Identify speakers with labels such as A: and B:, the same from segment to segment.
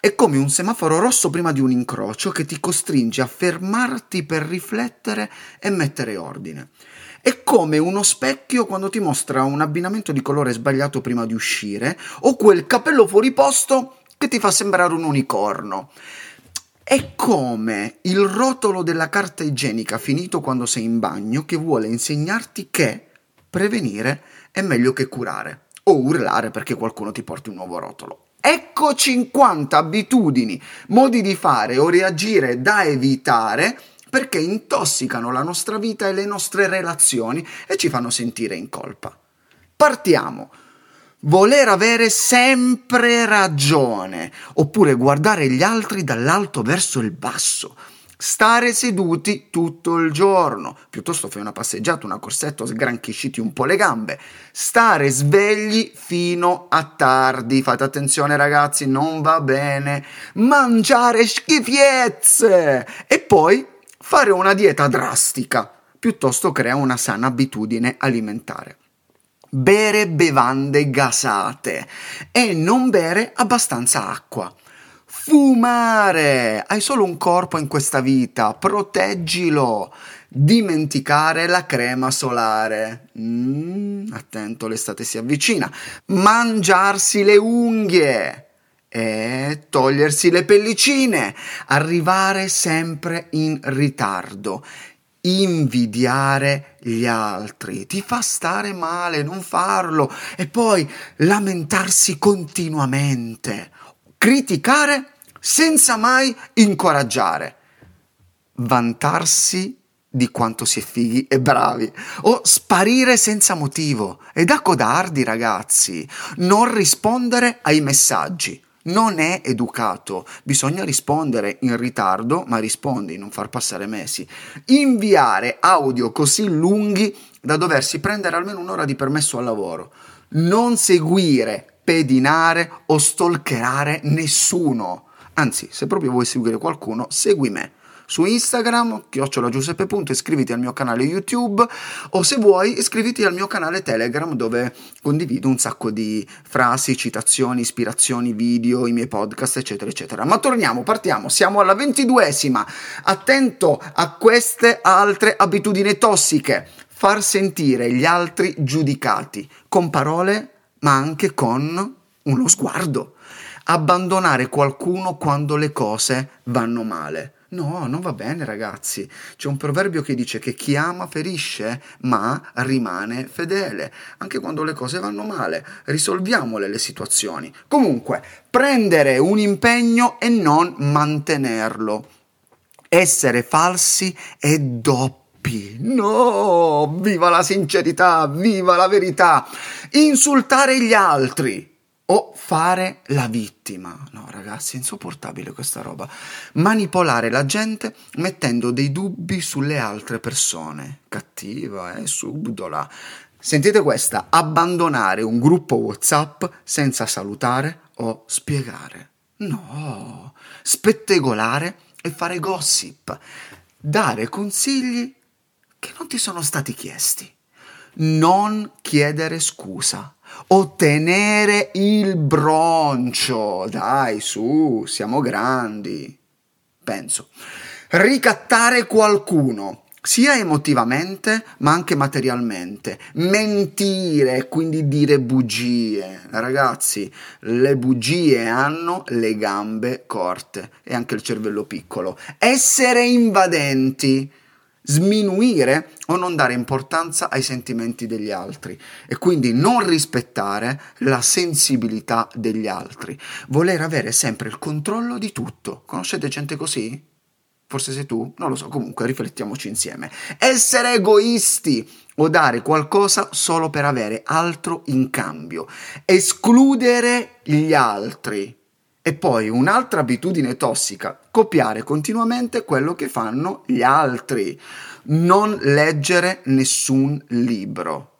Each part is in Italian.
A: è come un semaforo rosso prima di un incrocio che ti costringe a fermarti per riflettere e mettere ordine. È come uno specchio quando ti mostra un abbinamento di colore sbagliato prima di uscire o quel capello fuori posto che ti fa sembrare un unicorno. È come il rotolo della carta igienica finito quando sei in bagno che vuole insegnarti che prevenire è meglio che curare o urlare perché qualcuno ti porti un nuovo rotolo. Ecco 50 abitudini, modi di fare o reagire da evitare perché intossicano la nostra vita e le nostre relazioni e ci fanno sentire in colpa. Partiamo. Voler avere sempre ragione, oppure guardare gli altri dall'alto verso il basso Stare seduti tutto il giorno, piuttosto fai una passeggiata, una corsetta, sgranchisciti un po' le gambe. Stare svegli fino a tardi, fate attenzione ragazzi, non va bene. Mangiare schifiezze e poi fare una dieta drastica, piuttosto crea una sana abitudine alimentare bere bevande gasate e non bere abbastanza acqua. Fumare! Hai solo un corpo in questa vita, proteggilo! Dimenticare la crema solare. Mm, attento, l'estate si avvicina. Mangiarsi le unghie e togliersi le pellicine. Arrivare sempre in ritardo. Invidiare gli altri ti fa stare male, non farlo. E poi lamentarsi continuamente criticare senza mai incoraggiare, vantarsi di quanto si è fighi e bravi, o sparire senza motivo. E da codardi, ragazzi, non rispondere ai messaggi. Non è educato, bisogna rispondere in ritardo, ma rispondi, non far passare mesi. Inviare audio così lunghi da doversi prendere almeno un'ora di permesso al lavoro. Non seguire pedinare o stalkerare nessuno. Anzi, se proprio vuoi seguire qualcuno, segui me. Su Instagram, chiocciola Giuseppe Punto, iscriviti al mio canale YouTube o se vuoi iscriviti al mio canale Telegram dove condivido un sacco di frasi, citazioni, ispirazioni, video, i miei podcast, eccetera, eccetera. Ma torniamo, partiamo, siamo alla ventiduesima. Attento a queste altre abitudini tossiche. Far sentire gli altri giudicati con parole ma anche con uno sguardo. Abbandonare qualcuno quando le cose vanno male. No, non va bene ragazzi. C'è un proverbio che dice che chi ama ferisce, ma rimane fedele. Anche quando le cose vanno male, risolviamole le situazioni. Comunque, prendere un impegno e non mantenerlo. Essere falsi è doppio P. No, viva la sincerità, viva la verità. Insultare gli altri o fare la vittima. No, ragazzi, è insopportabile questa roba. Manipolare la gente mettendo dei dubbi sulle altre persone. Cattiva, eh, subdola. Sentite questa, abbandonare un gruppo WhatsApp senza salutare o spiegare. No, spettegolare e fare gossip. Dare consigli che non ti sono stati chiesti. Non chiedere scusa. Ottenere il broncio. Dai, su, siamo grandi. Penso. Ricattare qualcuno sia emotivamente ma anche materialmente. Mentire, quindi dire bugie. Ragazzi, le bugie hanno le gambe corte e anche il cervello piccolo. Essere invadenti sminuire o non dare importanza ai sentimenti degli altri e quindi non rispettare la sensibilità degli altri, voler avere sempre il controllo di tutto. Conoscete gente così? Forse sei tu? Non lo so, comunque riflettiamoci insieme. Essere egoisti o dare qualcosa solo per avere altro in cambio. Escludere gli altri E poi un'altra abitudine tossica, copiare continuamente quello che fanno gli altri, non leggere nessun libro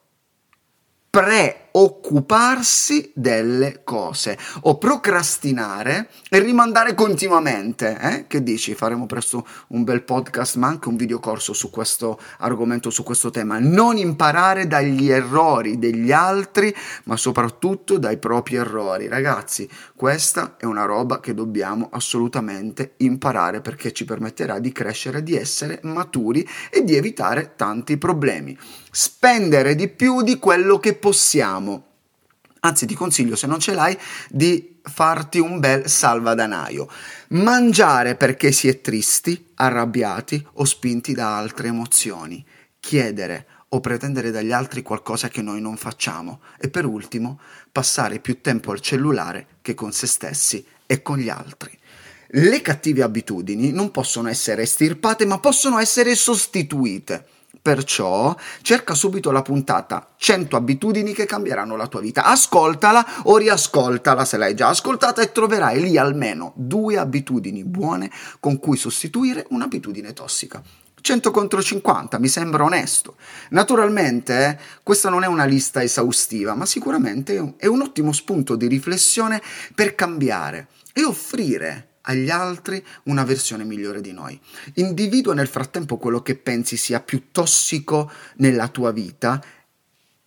A: preoccuparsi delle cose o procrastinare e rimandare continuamente. Eh? Che dici? Faremo presto un bel podcast, ma anche un videocorso su questo argomento, su questo tema. Non imparare dagli errori degli altri, ma soprattutto dai propri errori. Ragazzi, questa è una roba che dobbiamo assolutamente imparare perché ci permetterà di crescere, di essere maturi e di evitare tanti problemi spendere di più di quello che possiamo. Anzi, ti consiglio, se non ce l'hai, di farti un bel salvadanaio. Mangiare perché si è tristi, arrabbiati o spinti da altre emozioni. Chiedere o pretendere dagli altri qualcosa che noi non facciamo. E per ultimo, passare più tempo al cellulare che con se stessi e con gli altri. Le cattive abitudini non possono essere estirpate, ma possono essere sostituite. Perciò cerca subito la puntata 100 abitudini che cambieranno la tua vita. Ascoltala o riascoltala se l'hai già ascoltata e troverai lì almeno due abitudini buone con cui sostituire un'abitudine tossica. 100 contro 50, mi sembra onesto. Naturalmente eh, questa non è una lista esaustiva, ma sicuramente è un ottimo spunto di riflessione per cambiare e offrire agli altri una versione migliore di noi. Individua nel frattempo quello che pensi sia più tossico nella tua vita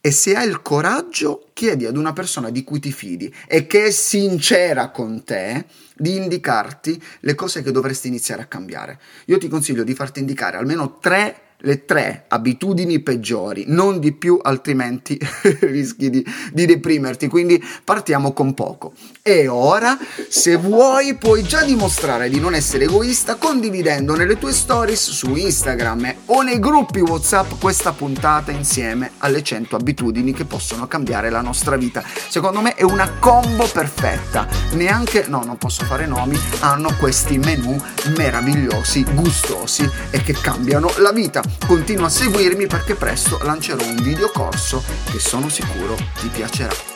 A: e se hai il coraggio chiedi ad una persona di cui ti fidi e che è sincera con te di indicarti le cose che dovresti iniziare a cambiare. Io ti consiglio di farti indicare almeno tre le tre abitudini peggiori, non di più, altrimenti rischi di, di, deprimerti. Quindi partiamo con poco. E ora, se vuoi, puoi già dimostrare di non essere egoista condividendo nelle tue stories su Instagram o nei gruppi WhatsApp questa puntata insieme alle 100 abitudini che possono cambiare la nostra vita. Secondo me è una combo perfetta. Neanche, no, non posso fare nomi, hanno questi menu meravigliosi, gustosi e che cambiano la vita continua a seguirmi perché presto lancerò un video corso che sono sicuro ti piacerà.